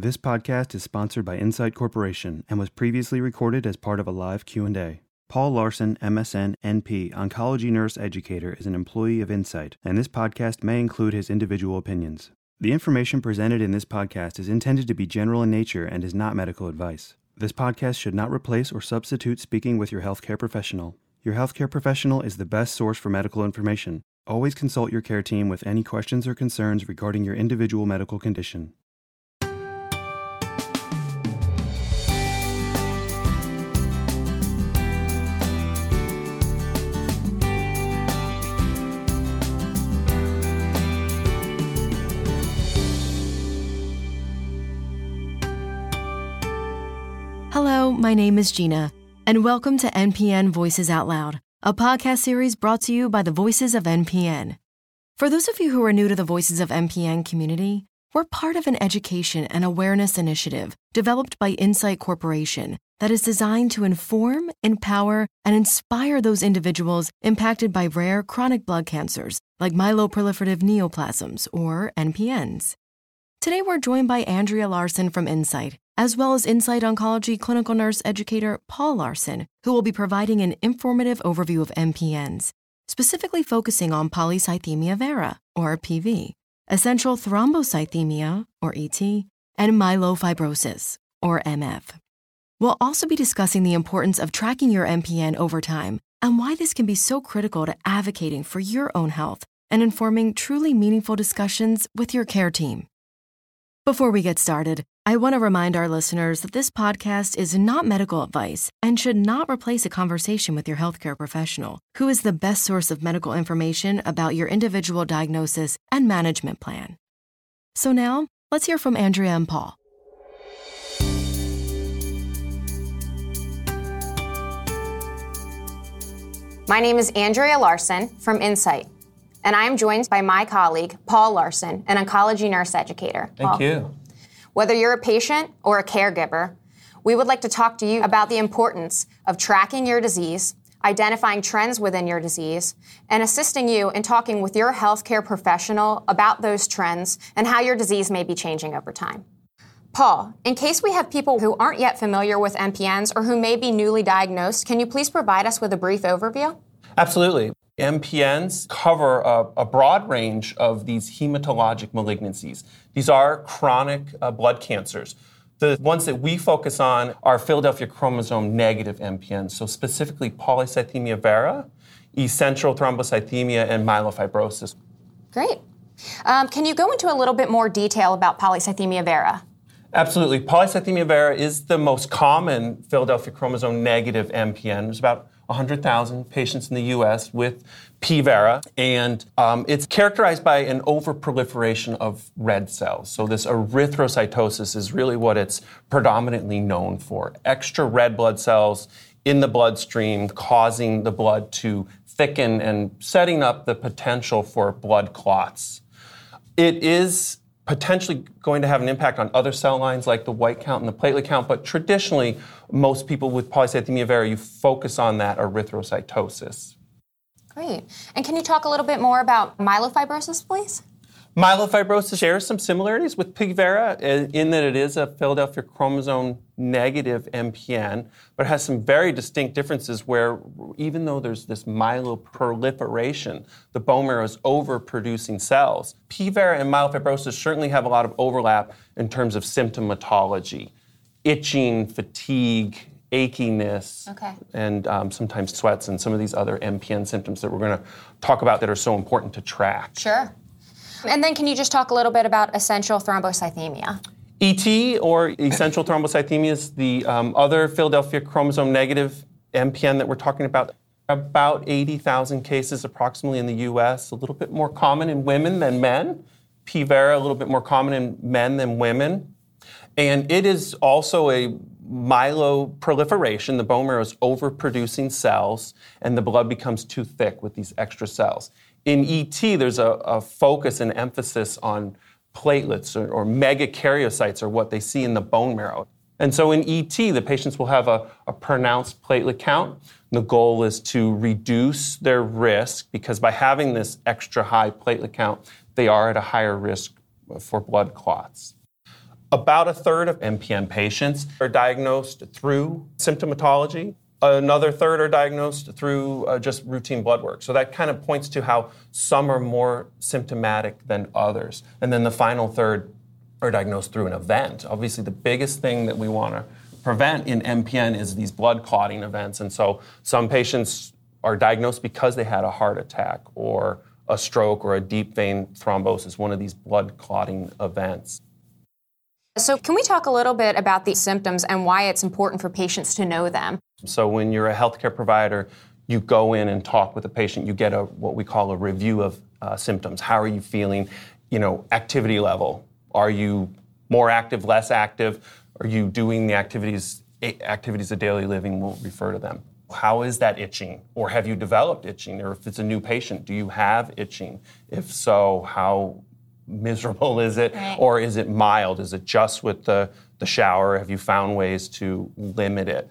This podcast is sponsored by Incyte Corporation and was previously recorded as part of a live Q&A. Paul Larson, MSN, NP, oncology nurse educator, is an employee of Incyte, and this podcast may include his individual opinions. The information presented in this podcast is intended to be general in nature and is not medical advice. This podcast should not replace or substitute speaking with your healthcare professional. Your healthcare professional is the best source for medical information. Always consult your care team with any questions or concerns regarding your individual medical condition. Hello, my name is Gina, and welcome to MPN Voices Out Loud, a podcast series brought to you by the Voices of MPN. For those of you who are new to the Voices of MPN community, we're part of an education and awareness initiative developed by Incyte Corporation that is designed to inform, empower, and inspire those individuals impacted by rare chronic blood cancers like myeloproliferative neoplasms, or MPNs. Today, we're joined by Andrea Larson from Incyte as well as Incyte Oncology clinical nurse educator Paul Larson, who will be providing an informative overview of MPNs, specifically focusing on polycythemia vera, or PV, essential thrombocythemia, or ET, and myelofibrosis, or MF. We'll also be discussing the importance of tracking your MPN over time and why this can be so critical to advocating for your own health and informing truly meaningful discussions with your care team. Before we get started, I want to remind our listeners that this podcast is not medical advice and should not replace a conversation with your healthcare professional, who is the best source of medical information about your individual diagnosis and management plan. So now, let's hear from Andrea and Paul. My name is Andrea Larson from Incyte, and I am joined by my colleague, Paul Larson, an oncology nurse educator. Thank Paul. you. Whether you're a patient or a caregiver, we would like to talk to you about the importance of tracking your disease, identifying trends within your disease, and assisting you in talking with your healthcare professional about those trends and how your disease may be changing over time. Paul, in case we have people who aren't yet familiar with MPNs or who may be newly diagnosed, can you please provide us with a brief overview? Absolutely. MPNs cover a, a, broad range of these hematologic malignancies. These are chronic uh, blood cancers. The ones that we focus on are Philadelphia chromosome negative MPNs, so specifically polycythemia vera, essential thrombocythemia, and myelofibrosis. Great. Um, can you go into a little bit more detail about polycythemia vera? Absolutely. Polycythemia vera is the most common Philadelphia chromosome negative MPN. There's about 100,000 patients in the US with P. vera, and um, it's characterized by an overproliferation of red cells. So, this erythrocytosis is really what it's predominantly known for extra red blood cells in the bloodstream, causing the blood to thicken and setting up the potential for blood clots. It is potentially going to have an impact on other cell lines like the white count and the platelet count, but traditionally, most people with polycythemia vera, you focus on that erythrocytosis. Great. And can you talk a little bit more about myelofibrosis, please? Myelofibrosis shares some similarities with P. vera in that it is a Philadelphia chromosome negative MPN, but it has some very distinct differences where even though there's this myeloproliferation, the bone marrow is overproducing cells. P. vera and myelofibrosis certainly have a lot of overlap in terms of symptomatology, itching, fatigue, achiness, okay. and um, sometimes sweats and some of these other MPN symptoms that we're going to talk about that are so important to track. Sure. And then can you just talk a little bit about essential thrombocythemia? ET or essential thrombocythemia is the um, other Philadelphia chromosome negative MPN that we're talking about. About 80,000 cases approximately in the US, a little bit more common in women than men. P. vera, a little bit more common in men than women. And it is also a myeloproliferation. The bone marrow is overproducing cells, and the blood becomes too thick with these extra cells. In ET, there's a, a focus and emphasis on platelets or, or megakaryocytes, or what they see in the bone marrow. And so in ET, the patients will have a, a pronounced platelet count. The goal is to reduce their risk because by having this extra high platelet count, they are at a higher risk for blood clots. About a third of MPN patients are diagnosed through symptomatology. Another third are diagnosed through uh, just routine blood work. So that kind of points to how some are more symptomatic than others. And then the final third are diagnosed through an event. Obviously, the biggest thing that we want to prevent in MPN is these blood clotting events. And so some patients are diagnosed because they had a heart attack or a stroke or a deep vein thrombosis, one of these blood clotting events. So, can we talk a little bit about the symptoms and why it's important for patients to know them? So, when you're a healthcare provider, you go in and talk with the patient. You get a what we call a review of uh, symptoms. How are you feeling? You know, activity level. Are you more active, less active? Are you doing the activities activities of daily living? We'll refer to them. How is that itching? Or have you developed itching? Or if it's a new patient, do you have itching? If so, how miserable is it? Right. Or is it mild? Is it just with the, the shower? Have you found ways to limit it?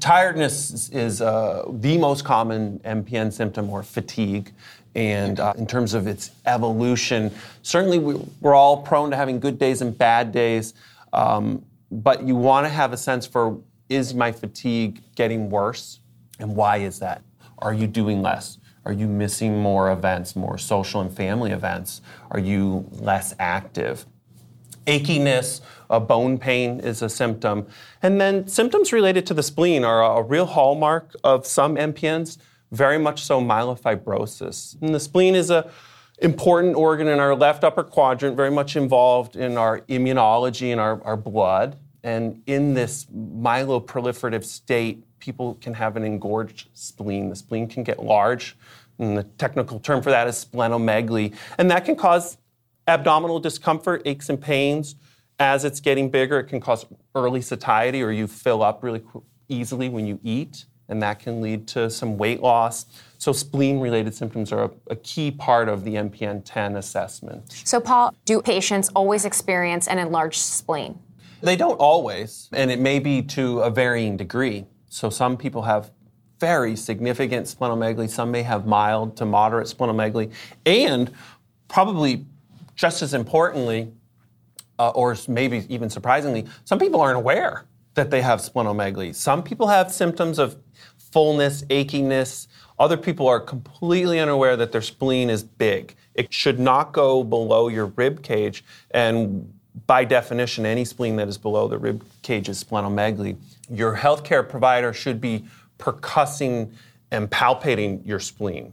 Tiredness is uh, the most common MPN symptom or fatigue. And uh, in terms of its evolution, certainly we, are all prone to having good days and bad days. Um, but you want to have a sense for is my fatigue getting worse? And why is that? Are you doing less? Are you missing more events, more social and family events? Are you less active? Achiness, uh, bone pain is a symptom. And then symptoms related to the spleen are a, a real hallmark of some MPNs, very much so myelofibrosis. And the spleen is a important organ in our left upper quadrant, very much involved in our immunology and our, our blood. And in this myeloproliferative state, people can have an engorged spleen. The spleen can get large, and the technical term for that is splenomegaly. And that can cause abdominal discomfort, aches and pains. As it's getting bigger, it can cause early satiety, or you fill up really easily when you eat, and that can lead to some weight loss. So, spleen related symptoms are a, a, key part of the MPN 10 assessment. So, Paul, do patients always experience an enlarged spleen? They don't always, and it may be to a varying degree. So some people have very significant splenomegaly, some may have mild to moderate splenomegaly, and probably just as importantly, uh, or maybe even surprisingly, some people aren't aware that they have splenomegaly. Some people have symptoms of fullness, achiness. Other people are completely unaware that their spleen is big. It should not go below your rib cage, and by definition, any spleen that is below the rib cage is splenomegaly. Your healthcare provider should be percussing and palpating your spleen.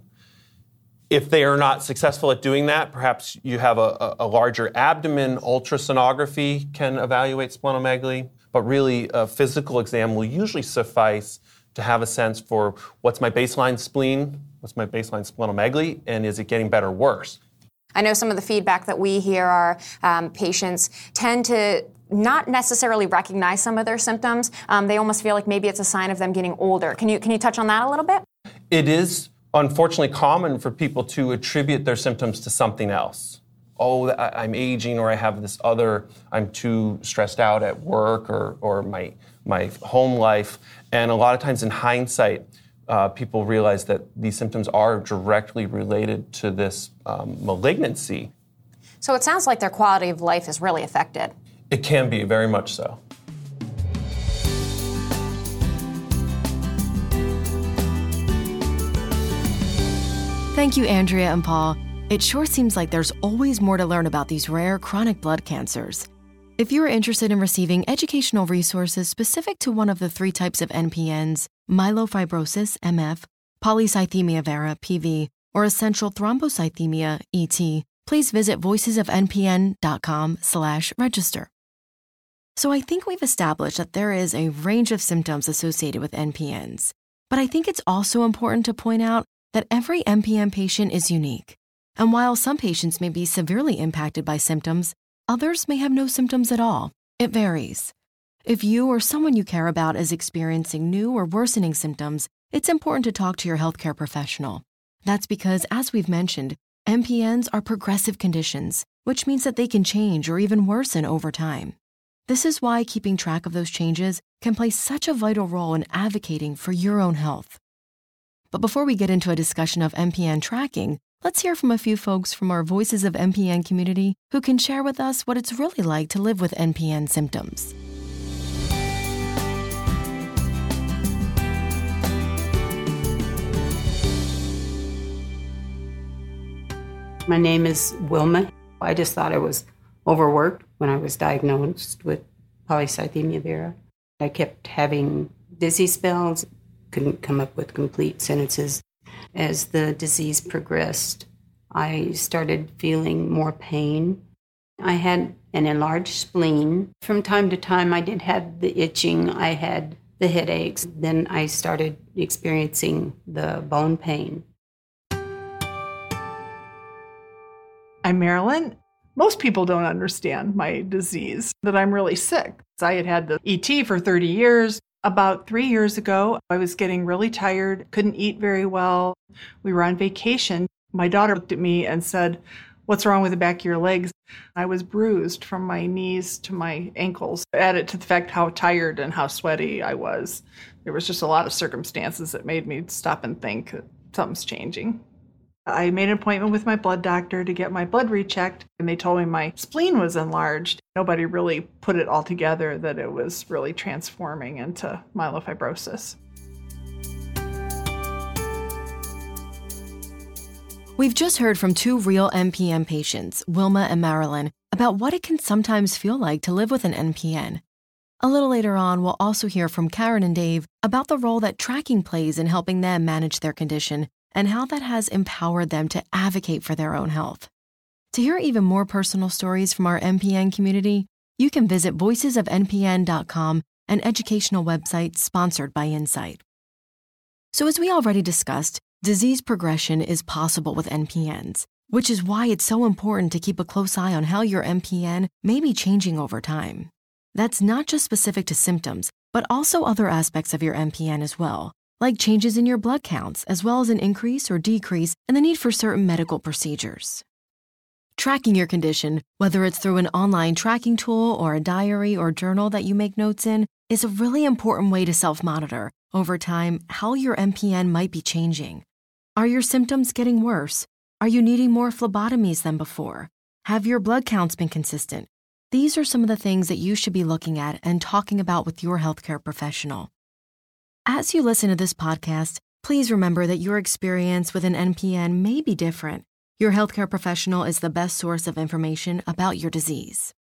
If they are not successful at doing that, perhaps you have a, a larger abdomen. Ultrasonography can evaluate splenomegaly, but really a physical exam will usually suffice to have a sense for what's my baseline spleen, what's my baseline splenomegaly, and is it getting better or worse? I know some of the feedback that we hear are um, patients tend to not necessarily recognize some of their symptoms. Um, they almost feel like maybe it's a sign of them getting older. Can you can you touch on that a little bit? It is unfortunately common for people to attribute their symptoms to something else. Oh, I'm aging, or I have this other. I'm too stressed out at work, or or my my home life. And a lot of times, in hindsight, uh, people realize that these symptoms are directly related to this um, malignancy. So it sounds like their quality of life is really affected. It can be, very much so. Thank you, Andrea and Paul. It sure seems like there's always more to learn about these rare chronic blood cancers. If you're interested in receiving educational resources specific to one of the three types of MPNs, myelofibrosis, MF, polycythemia vera, PV, or essential thrombocythemia, ET, please visit voicesofmpn.com slash register. So I think we've established that there is a range of symptoms associated with MPNs, but I think it's also important to point out that every MPN patient is unique. And while some patients may be severely impacted by symptoms, Others may have no symptoms at all. It varies. If you or someone you care about is experiencing new or worsening symptoms, it's important to talk to your healthcare professional. That's because, as we've mentioned, MPNs are progressive conditions, which means that they can change or even worsen over time. This is why keeping track of those changes can play such a vital role in advocating for your own health. But before we get into a discussion of MPN tracking, let's hear from a few folks from our Voices of MPN community who can share with us what it's really like to live with MPN symptoms. My name is Wilma. I just thought I was overworked when I was diagnosed with polycythemia vera. I kept having dizzy spells, couldn't come up with complete sentences. As the disease progressed, I started feeling more pain. I had an enlarged spleen. From time to time, I did have the itching, I had the headaches. Then I started experiencing the bone pain. I'm Marilyn. Most people don't understand my disease, that I'm really sick. I had had the ET for 30 years. About three years ago, I was getting really tired, couldn't eat very well. We were on vacation. My daughter looked at me and said, What's wrong with the back of your legs? I was bruised from my knees to my ankles. Added to the fact how tired and how sweaty I was. There was just a lot of circumstances that made me stop and think that something's changing. I made an appointment with my blood doctor to get my blood rechecked, and they told me my spleen was enlarged. Nobody really put it all together that it was really transforming into myelofibrosis. We've just heard from two real MPN patients, Wilma and Marilyn, about what it can sometimes feel like to live with an MPN. A little later on, we'll also hear from Karen and Dave about the role that tracking plays in helping them manage their condition and how that has empowered them to advocate for their own health. To hear even more personal stories from our MPN community, you can visit voicesofmpn.com, an educational website sponsored by Incyte. So, as we already discussed, disease progression is possible with MPNs, which is why it's so important to keep a close eye on how your MPN may be changing over time. That's not just specific to symptoms, but also other aspects of your MPN as well, like changes in your blood counts, as well as an increase or decrease in the need for certain medical procedures. Tracking your condition, whether it's through an online tracking tool or a diary or journal that you make notes in, is a really important way to self monitor over time how your MPN might be changing. Are your symptoms getting worse? Are you needing more phlebotomies than before? Have your blood counts been consistent? These are some of the things that you should be looking at and talking about with your healthcare professional. As you listen to this podcast, please remember that your experience with an MPN may be different. Your healthcare professional is the best source of information about your disease.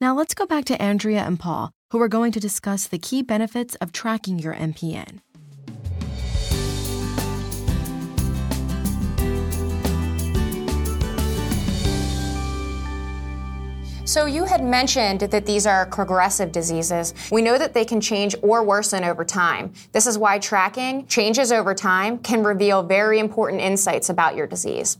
Now let's go back to Andrea and Paul, who are going to discuss the key benefits of tracking your MPN. So, you had mentioned that these are progressive diseases. We know that they can change or worsen over time. This is why tracking changes over time can reveal very important insights about your disease.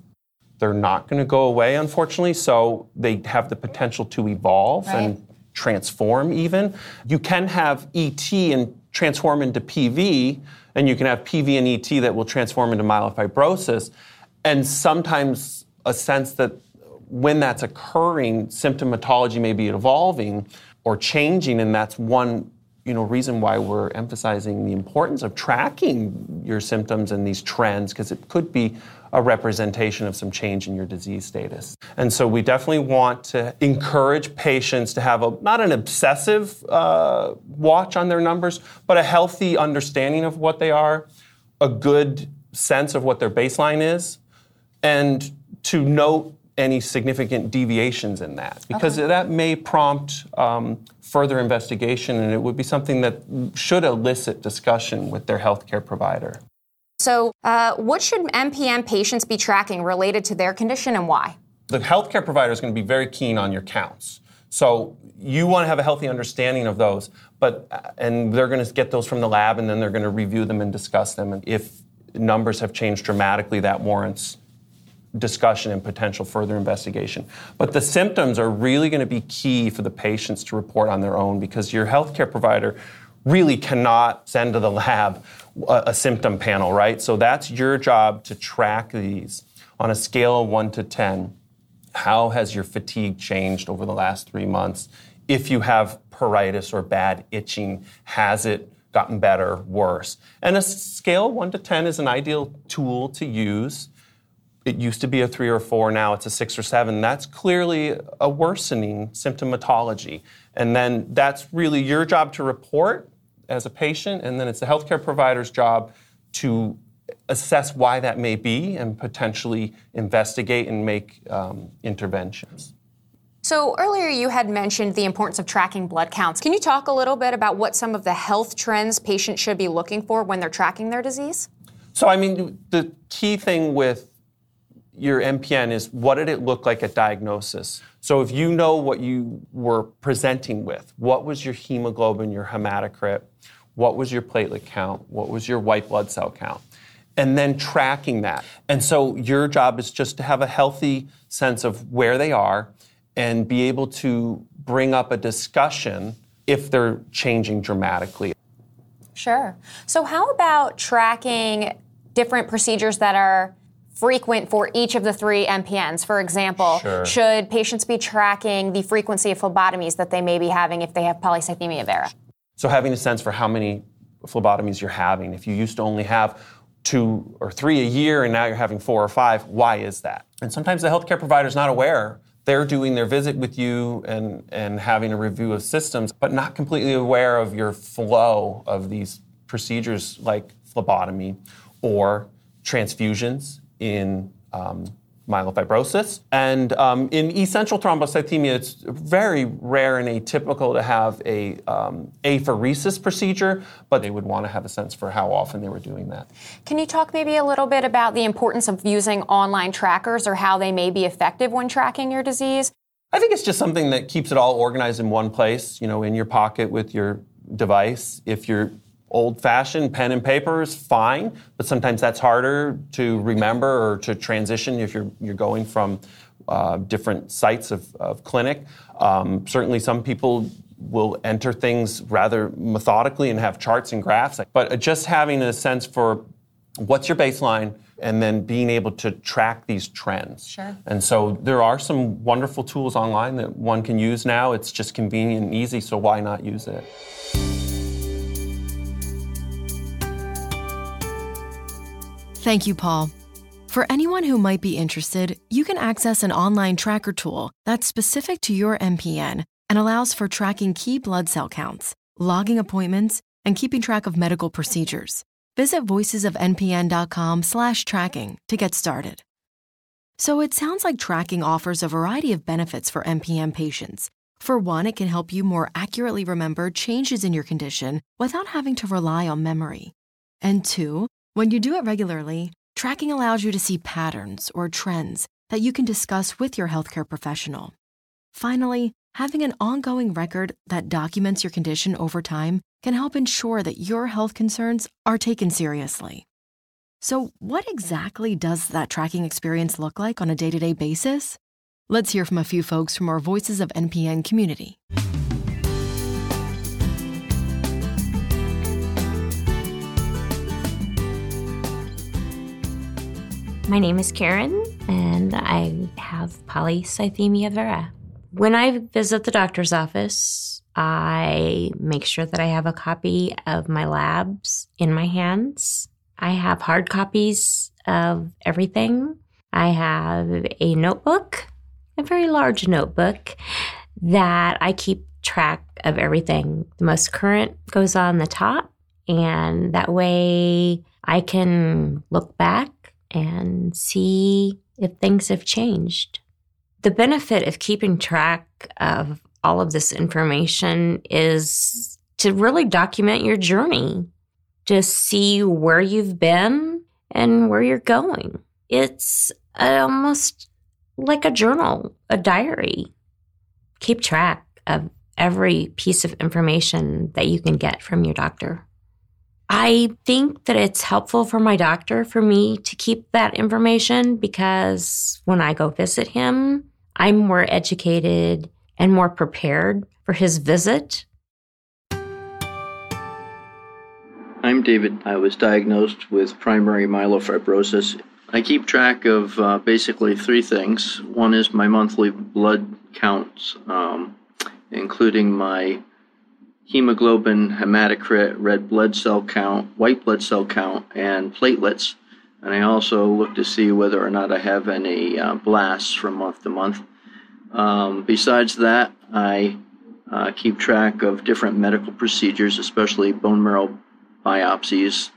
They're not going to go away, unfortunately, so they have the potential to evolve right. and transform even. You can have ET and transform into PV, and you can have PV and ET that will transform into myelofibrosis. And sometimes a sense that when that's occurring, symptomatology may be evolving or changing, and that's one you know reason why we're emphasizing the importance of tracking your symptoms and these trends because it could be a representation of some change in your disease status. And so we definitely want to encourage patients to have a not an obsessive uh, watch on their numbers, but a healthy understanding of what they are, a good sense of what their baseline is, and to note any significant deviations in that because okay. that may prompt um, further investigation and it would be something that should elicit discussion with their healthcare provider. So, uh, what should MPN patients be tracking related to their condition and why? The healthcare provider is going to be very keen on your counts. So, you want to have a healthy understanding of those, but uh, and they're going to get those from the lab and then they're going to review them and discuss them. And if numbers have changed dramatically, that warrants discussion and potential further investigation. But the symptoms are really going to be key for the patients to report on their own because your healthcare provider really cannot send to the lab a, a symptom panel, right? So that's your job to track these on a scale of 1 to 10. How has your fatigue changed over the last 3 months? If you have pruritus or bad itching, has it gotten better, worse? And a scale 1 to 10 is an ideal tool to use it used to be a three or four, now it's a six or seven. That's clearly a worsening symptomatology. And then that's really your job to report as a patient, and then it's the healthcare provider's job to assess why that may be and potentially investigate and make um, interventions. So, earlier you had mentioned the importance of tracking blood counts. Can you talk a little bit about what some of the health trends patients should be looking for when they're tracking their disease? So, I mean, the key thing with your MPN is what did it look like at diagnosis? So, if you know what you were presenting with, what was your hemoglobin, your hematocrit, what was your platelet count, what was your white blood cell count? and then tracking that. And so your job is just to have a healthy sense of where they are and be able to bring up a discussion if they're changing dramatically. Sure. So, how about tracking different procedures that are frequent for each of the three MPNs? For example, Sure. should patients be tracking the frequency of phlebotomies that they may be having if they have polycythemia vera? So having a sense for how many phlebotomies you're having. If you used to only have two or three a year and now you're having four or five, why is that? And sometimes the healthcare provider is not aware. They're doing their visit with you and, and having a review of systems, but not completely aware of your flow of these procedures like phlebotomy or transfusions in um, myelofibrosis. And um, in essential thrombocythemia, it's very rare and atypical to have a um, apheresis procedure, but they would want to have a sense for how often they were doing that. Can you talk maybe a little bit about the importance of using online trackers or how they may be effective when tracking your disease? I think it's just something that keeps it all organized in one place, you know, in your pocket with your device. If you're old fashioned, pen and paper is fine, but sometimes that's harder to remember or to transition if you're, you're going from uh, different sites of, of clinic. Um, certainly, some people will enter things rather methodically and have charts and graphs, but just having a sense for what's your baseline and then being able to track these trends. Sure. And so there are some wonderful tools online that one can use now. It's just convenient and easy, so why not use it? Thank you, Paul. For anyone who might be interested, you can access an online tracker tool that's specific to your MPN and allows for tracking key blood cell counts, logging appointments, and keeping track of medical procedures. Visit voicesofmpn.com/tracking to get started. So it sounds like tracking offers a variety of benefits for MPN patients. For one, it can help you more accurately remember changes in your condition without having to rely on memory. And two, when you do it regularly, tracking allows you to see patterns or trends that you can discuss with your healthcare professional. Finally, having an ongoing record that documents your condition over time can help ensure that your health concerns are taken seriously. So, what exactly does that tracking experience look like on a day to day basis? Let's hear from a few folks from our Voices of MPN community. My name is Karen, and I have polycythemia vera. When I visit the doctor's office, I make sure that I have a copy of my labs in my hands. I have hard copies of everything. I have a notebook, a very large notebook, that I keep track of everything. The most current goes on the top, and that way I can look back and see if things have changed. The benefit of keeping track of all of this information is to really document your journey, to see where you've been and where you're going. It's almost like a journal, a diary. Keep track of every piece of information that you can get from your doctor. I think that it's helpful for my doctor for me to keep that information because when I go visit him, I'm more educated and more prepared for his visit. I'm David. I was diagnosed with primary myelofibrosis. I keep track of uh, basically three things. One is my monthly blood counts, um, including my hemoglobin, hematocrit, red blood cell count, white blood cell count, and platelets. And I also look to see whether or not I have any uh, blasts from month to month. Um, besides that, I uh, keep track of different medical procedures, especially bone marrow biopsies,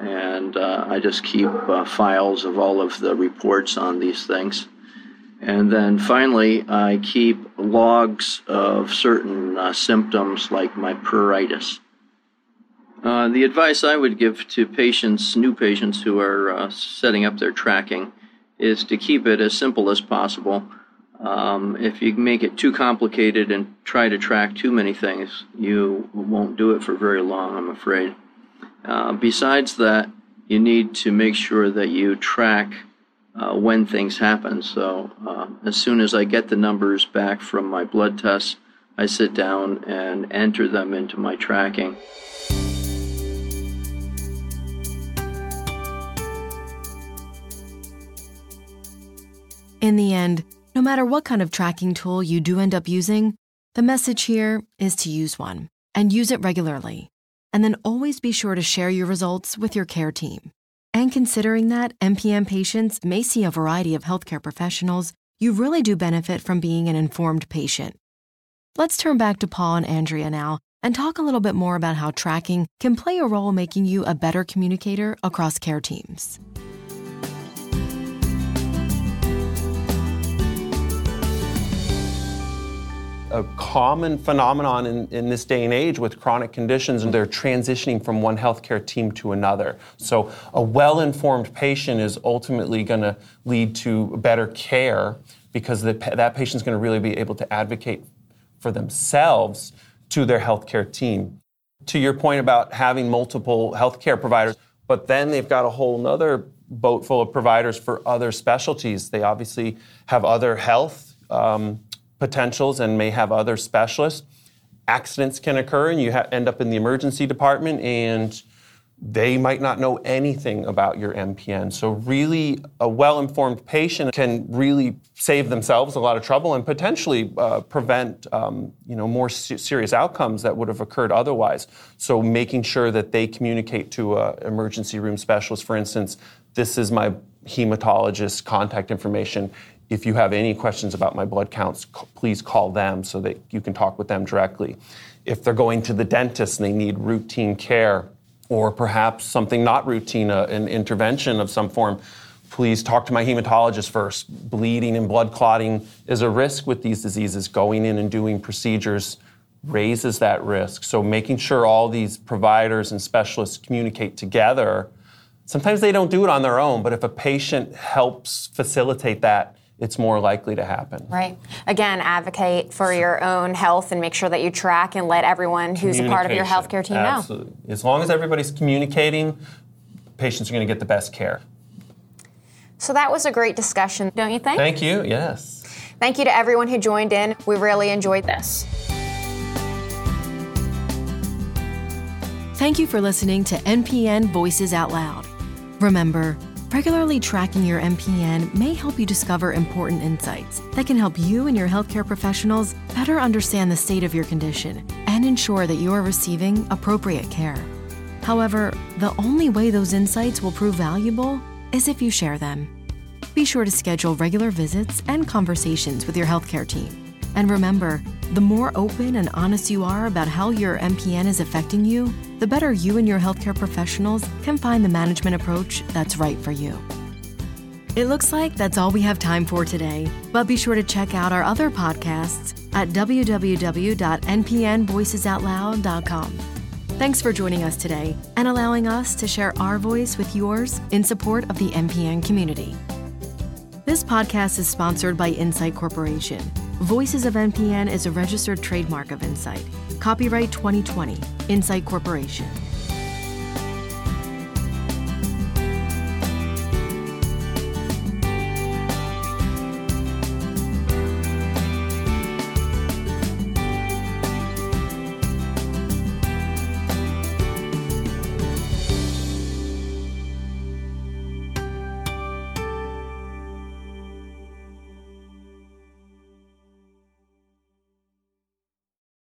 and uh, I just keep uh, files of all of the reports on these things. And then finally, I keep logs of certain uh, symptoms like my pruritus. Uh, the advice I would give to patients, new patients who are uh, setting up their tracking, is to keep it as simple as possible. Um, if you make it too complicated and try to track too many things, you won't do it for very long, I'm afraid. Uh, besides that, you need to make sure that you track uh, when things happen. So uh, as soon as I get the numbers back from my blood tests, I sit down and enter them into my tracking. In the end, no matter what kind of tracking tool you do end up using, the message here is to use one and use it regularly. And then always be sure to share your results with your care team. And considering that MPN patients may see a variety of healthcare professionals, you really do benefit from being an informed patient. Let's turn back to Paul and Andrea now and talk a little bit more about how tracking can play a role making you a better communicator across care teams. A common phenomenon in, in this day and age with chronic conditions, and they're transitioning from one healthcare team to another. So, a well informed patient is ultimately going to lead to better care because the, that patient is going to really be able to advocate for themselves to their healthcare team. To your point about having multiple healthcare providers, but then they've got a whole other boat full of providers for other specialties. They obviously have other health. Um, potentials and may have other specialists. Accidents can occur, and you ha- end up in the emergency department, and they might not know anything about your MPN. So, really, a well informed patient can really save themselves a lot of trouble and potentially uh, prevent um, you know, more se- serious outcomes that would have occurred otherwise. So, making sure that they communicate to an emergency room specialist, for instance, this is my hematologist contact information if you have any questions about my blood counts, please call them so that you can talk with them directly. If they're going to the dentist and they need routine care, or perhaps something not routine, uh, an intervention of some form, please talk to my hematologist first. Bleeding and blood clotting is a risk with these diseases. Going in and doing procedures raises that risk. So, making sure all these providers and specialists communicate together. Sometimes they don't do it on their own, but if a patient helps facilitate that, it's more likely to happen. Right. Again, advocate for your own health and make sure that you track and let everyone who's a part of your healthcare team know. Absolutely. know. As long as everybody's communicating, patients are going to get the best care. So that was a great discussion, don't you think? Thank you. Yes. Thank you to everyone who joined in. We really enjoyed this. Thank you for listening to MPN Voices Out Loud. Remember, Regularly tracking your MPN may help you discover important insights that can help you and your healthcare professionals better understand the state of your condition and ensure that you are receiving appropriate care. However, the only way those insights will prove valuable is if you share them. Be sure to schedule regular visits and conversations with your healthcare team. And remember, the more open and honest you are about how your MPN is affecting you, the better you and your healthcare professionals can find the management approach that's right for you. It looks like that's all we have time for today, but be sure to check out our other podcasts at www.mpnvoicesoutloud.com. Thanks for joining us today and allowing us to share our voice with yours in support of the MPN community. This podcast is sponsored by Incyte Corporation. Voices of MPN is a registered trademark of Incyte. Copyright 2020, Incyte Corporation.